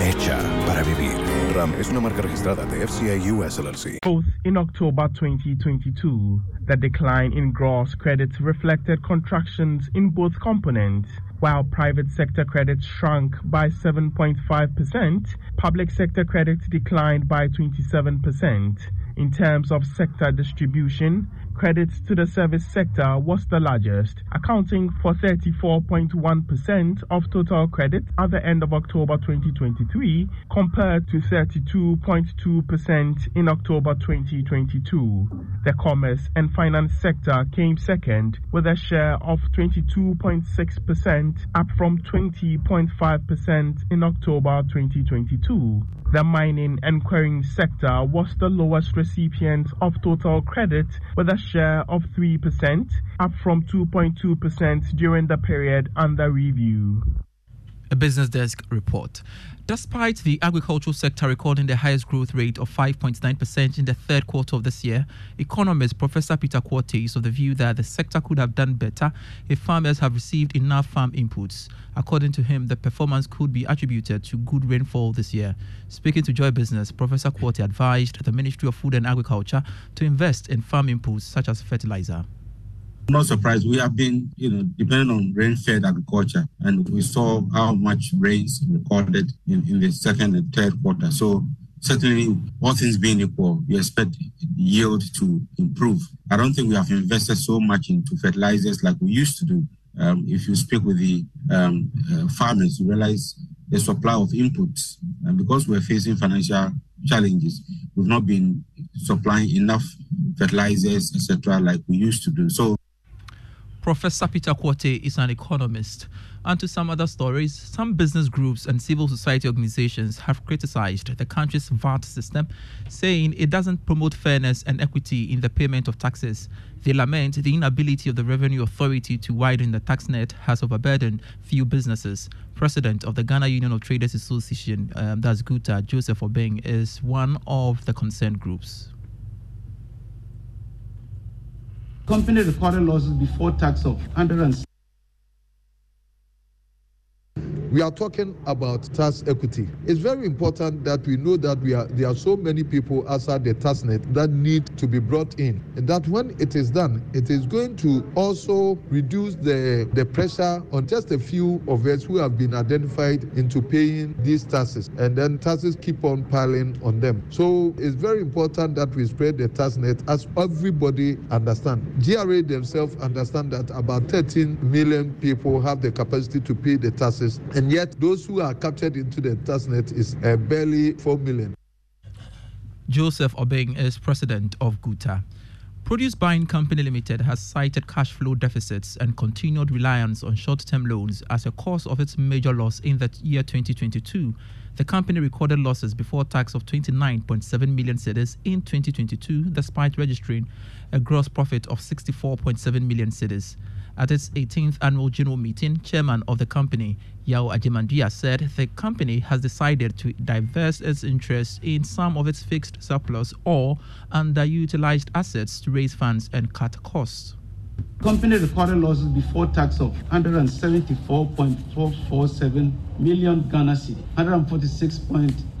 Hecha para vivir. RAM es una marca registrada de FCI US LLC. Both in October 2022, the decline in gross credit reflected contractions in both components. While private sector credit shrunk by 7.5%, public sector credit declined by 27%. In terms of sector distribution, credit to the service sector was the largest, accounting for 34.1% of total credit at the end of October 2023, compared to 32.2% in October 2022. The commerce and finance sector came second with a share of 22.6%, up from 20.5% in October 2022. The mining and quarrying sector was the lowest recipient of total credit with a share of 3%, up from 2.2% during the period under review. A business desk report. Despite the agricultural sector recording the highest growth rate of 5.9% in the third quarter of this year, economist Professor Peter Quartey is of the view that the sector could have done better if farmers have received enough farm inputs. According to him, the performance could be attributed to good rainfall this year. Speaking to Joy Business, Professor Quartey advised the Ministry of Food and Agriculture to invest in farm inputs such as fertilizer. I'm not surprised. We have been, you know, dependent on rain-fed agriculture, and we saw how much rains recorded in, in the second and third quarter. So certainly, all things being equal, we expect yield to improve. I don't think we have invested so much into fertilizers like we used to do. Um, if you speak with the um, uh, farmers, you realize the supply of inputs, and because we're facing financial challenges, we've not been supplying enough fertilizers, etc., like we used to do. So Professor Peter Quartey is an economist. And to some other stories, some business groups and civil society organizations have criticized the country's VAT system, saying it doesn't promote fairness and equity in the payment of taxes. They lament the inability of the Revenue Authority to widen the tax net has overburdened few businesses. President of the Ghana Union of Traders Association, um, that's GUTA, Joseph Obeng, is one of the concerned groups. Company recorded losses before tax of 100 We are talking about tax equity. It's very important that we know that we are there are so many people outside the tax net that need to be brought in. And that when it is done, it is going to also reduce the, the pressure on just a few of us who have been identified into paying these taxes. And then taxes keep on piling on them. So it's very important that we spread the tax net as everybody understand. GRA themselves understand that about 13 million people have the capacity to pay the taxes. Yet those who are captured into the tax net is uh, barely 4 million. Joseph Obeng is president of GUTA. Produce Buying Company Limited has cited cash flow deficits and continued reliance on short term loans as a cause of its major loss in the year 2022. The company recorded losses before tax of 29.7 million cedis in 2022, despite registering a gross profit of 64.7 million cedis. At its 18th annual general meeting, chairman of the company, Yao Ajimandia, said the company has decided to divest its interest in some of its fixed surplus or underutilized assets to raise funds and cut costs. Company recorded losses before tax of 174.447 million Ghana cedi,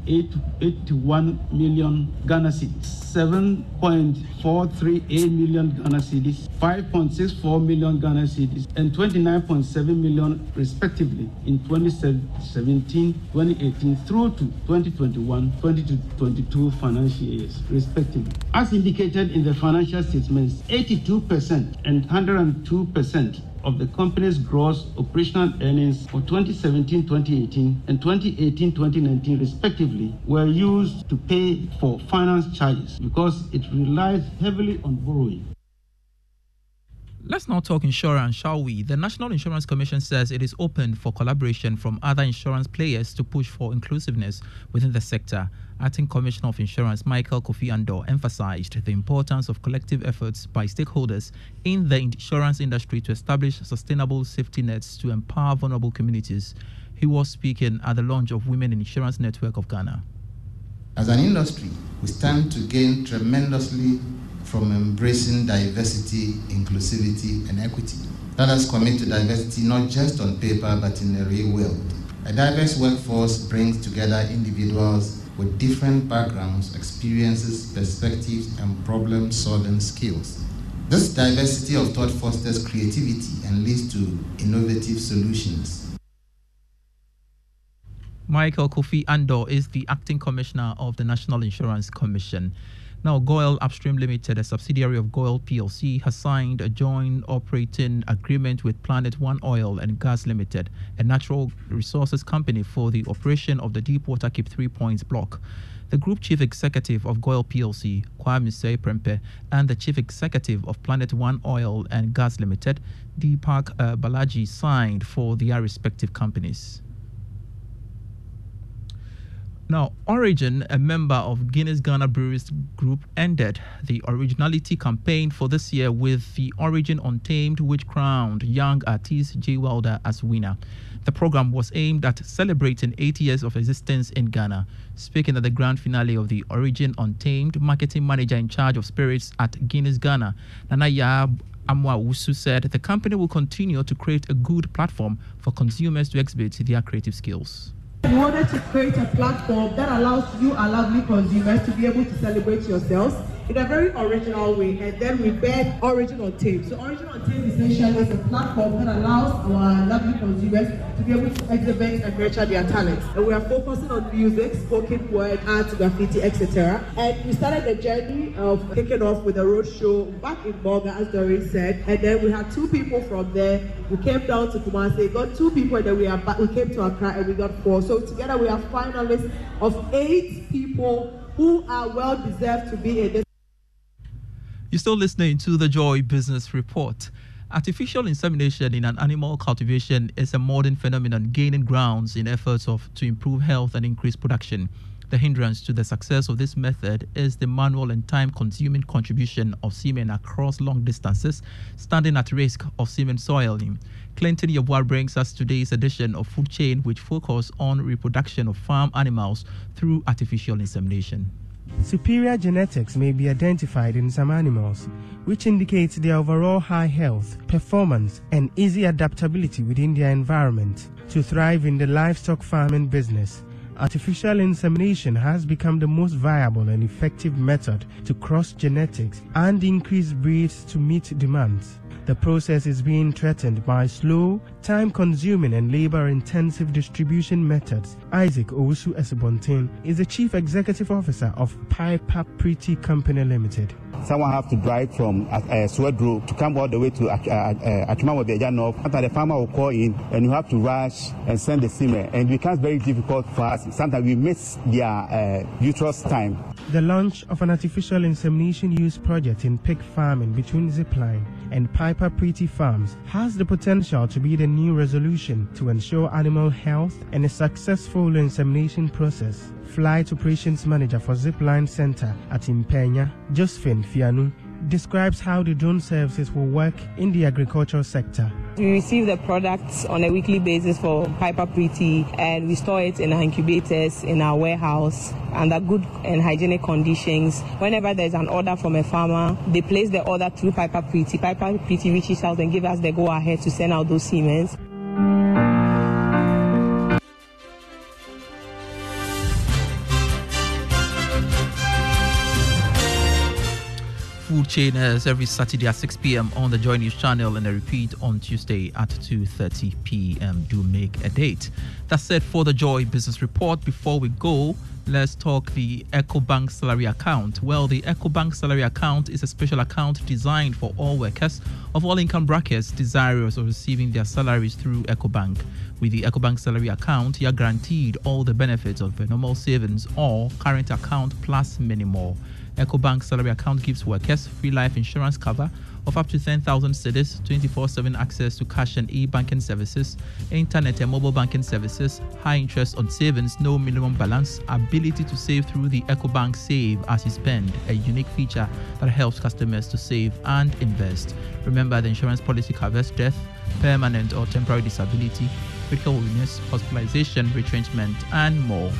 146.881 million Ghana cedis, 7.438 million Ghana cedis, 5.64 million Ghana cedis, and 29.7 million respectively in 2017, 2018 through to 2021, 2022 financial years respectively. As indicated in the financial statements, 82% and 102% of the company's gross operational earnings for 2017-2018 and 2018-2019 respectively were used to pay for finance charges because it relies heavily on borrowing. Let's now talk insurance, shall we? The National Insurance Commission says it is open for collaboration from other insurance players to push for inclusiveness within the sector. Acting Commissioner of Insurance Michael Kofi Andoh emphasized the importance of collective efforts by stakeholders in the insurance industry to establish sustainable safety nets to empower vulnerable communities. He was speaking at the launch of Women in Insurance Network of Ghana. As an industry, we stand to gain tremendously from embracing diversity, inclusivity, and equity. Let us commit to diversity not just on paper but in the real world. A diverse workforce brings together individuals with different backgrounds, experiences, perspectives, and problem solving skills. This diversity of thought fosters creativity and leads to innovative solutions. Michael Kofi Andoh is the acting commissioner of the National Insurance Commission. Now, Goil Upstream Limited, a subsidiary of Goil PLC, has signed a joint operating agreement with Planet One Oil and Gas Limited, a natural resources company, for the operation of the Deepwater Cape Three Points block. The group chief executive of Goil PLC, Kwame Sey Prempeh, and the chief executive of Planet One Oil and Gas Limited, Deepak uh, Balaji, signed for their respective companies. Now, Origin, a member of Guinness Ghana Breweries Group, ended the originality campaign for this year with the Origin Untamed, which crowned young artist Jay Wilder as winner. The program was aimed at celebrating eight years of existence in Ghana. Speaking at the grand finale of the Origin Untamed, marketing manager in charge of spirits at Guinness Ghana, Nanaya Amwa Wusu said the company will continue to create a good platform for consumers to exhibit their creative skills. We wanted to create a platform that allows you, our lovely consumers, to be able to celebrate yourselves in a very original way. And then we bed original Untamed. So Origin Untamed essentially is a platform that allows our lovely consumers to be able to exhibit and nurture their talents. And we are focusing on music, spoken word, art, graffiti, etc. And we started the journey of kicking off with a road show back in Bolga, as Doreen said. And then we had two people from there. We came down to Kumasi, got two people, and then we are back. We came to Accra and we got four. So together we are finalists of eight people who are well deserved to be in this. You're still listening to the Joy Business Report. Artificial insemination in an animal cultivation is a modern phenomenon gaining grounds in efforts of to improve health and increase production. The hindrance to the success of this method is the manual and time consuming contribution of semen across long distances, standing at risk of semen soiling. Clinton Yabua brings us today's edition of Food Chain, which focuses on reproduction of farm animals through artificial insemination. Superior genetics may be identified in some animals, which indicates their overall high health, performance, and easy adaptability within their environment. To thrive in the livestock farming business, artificial insemination has become the most viable and effective method to cross genetics and increase breeds to meet demands. The process is being threatened by slow, time consuming, and labor intensive distribution methods. Isaac Owusu Esebontin is the Chief Executive Officer of Piper Pretty Company Limited. Someone have to drive from uh, uh, Swedru to come all the way to uh, uh, Achimamo North. After the farmer will call in, and you have to rush and send the semen, and it becomes very difficult for us. Sometimes we miss their uh, uterus time. The launch of an artificial insemination use project in pig farming between Zipline and Piper Pretty Farms has the potential to be the new resolution to ensure animal health and a successful insemination process. Flight Operations Manager for Zipline Center at Mpanya, Josephine Fianu, describes how the drone services will work in the agricultural sector. We receive the products on a weekly basis for Piper Pretty and we store it in our incubators in our warehouse under good and hygienic conditions. Whenever there's an order from a farmer, they place the order through Piper Pretty. Piper Pretty reaches out and gives us the go ahead to send out those semens. Food Chain airs every Saturday at 6 p.m. on the Joy News channel and a repeat on Tuesday at 2.30 p.m. Do make a date. That's it for the Joy Business Report. Before we go, let's talk the EcoBank salary account. Well, the EcoBank salary account is a special account designed for all workers of all income brackets desirous of receiving their salaries through EcoBank. With the EcoBank salary account, you're guaranteed all the benefits of a normal savings or current account plus many more. EcoBank salary account gives workers free life insurance cover of up to 10,000 cedis, 24-7 access to cash and e-banking services, internet and mobile banking services, high interest on savings, no minimum balance, ability to save through the EcoBank Save as you spend, a unique feature that helps customers to save and invest. Remember, the insurance policy covers death, permanent or temporary disability, critical illness, hospitalization, retrenchment, and more.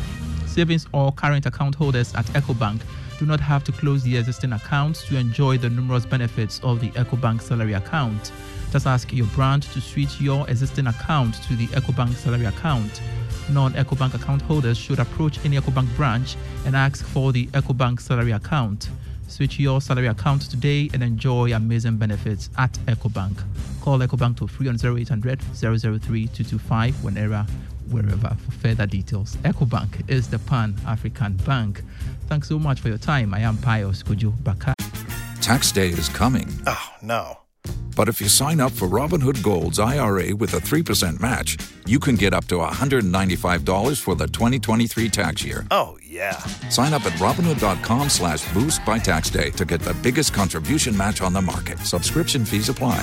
Savings or current account holders at EcoBank do not have to close the existing accounts to enjoy the numerous benefits of the EcoBank salary account. Just ask your brand to switch your existing account to the EcoBank salary account. Non EcoBank account holders should approach any EcoBank branch and ask for the EcoBank salary account. Switch your salary account today and enjoy amazing benefits at EcoBank. Call EcoBank to free on 0800 003 225 whenever wherever for further details. EcoBank is the Pan African Bank. Thanks so much for your time. I am Pius Kojo Baka. Tax day is coming. Oh, no. But if you sign up for Robinhood Gold's IRA with a 3% match, you can get up to $195 for the 2023 tax year. Oh, yeah. Sign up at Robinhood.com slash boost by tax day to get the biggest contribution match on the market. Subscription fees apply.